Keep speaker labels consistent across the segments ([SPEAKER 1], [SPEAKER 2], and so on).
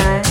[SPEAKER 1] side.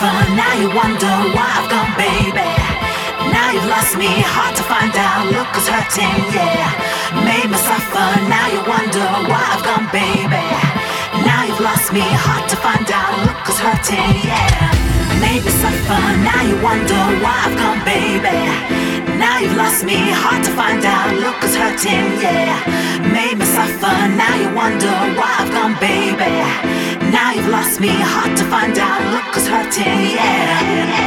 [SPEAKER 2] Now you wonder why I've gone, baby. Now you've lost me, hard to find out. Look who's hurting, yeah. Made me suffer. Now you wonder why I've gone, baby. Now you've lost me, hard to find out. Look who's hurting, yeah. Made me suffer. Now you wonder why I've gone, baby. Now you've lost me, hard to find out. Look who's hurting, yeah. Made me suffer. Now you wonder why I've gone, baby. Now you've lost me, hard to find out. Look who's hurting, yeah.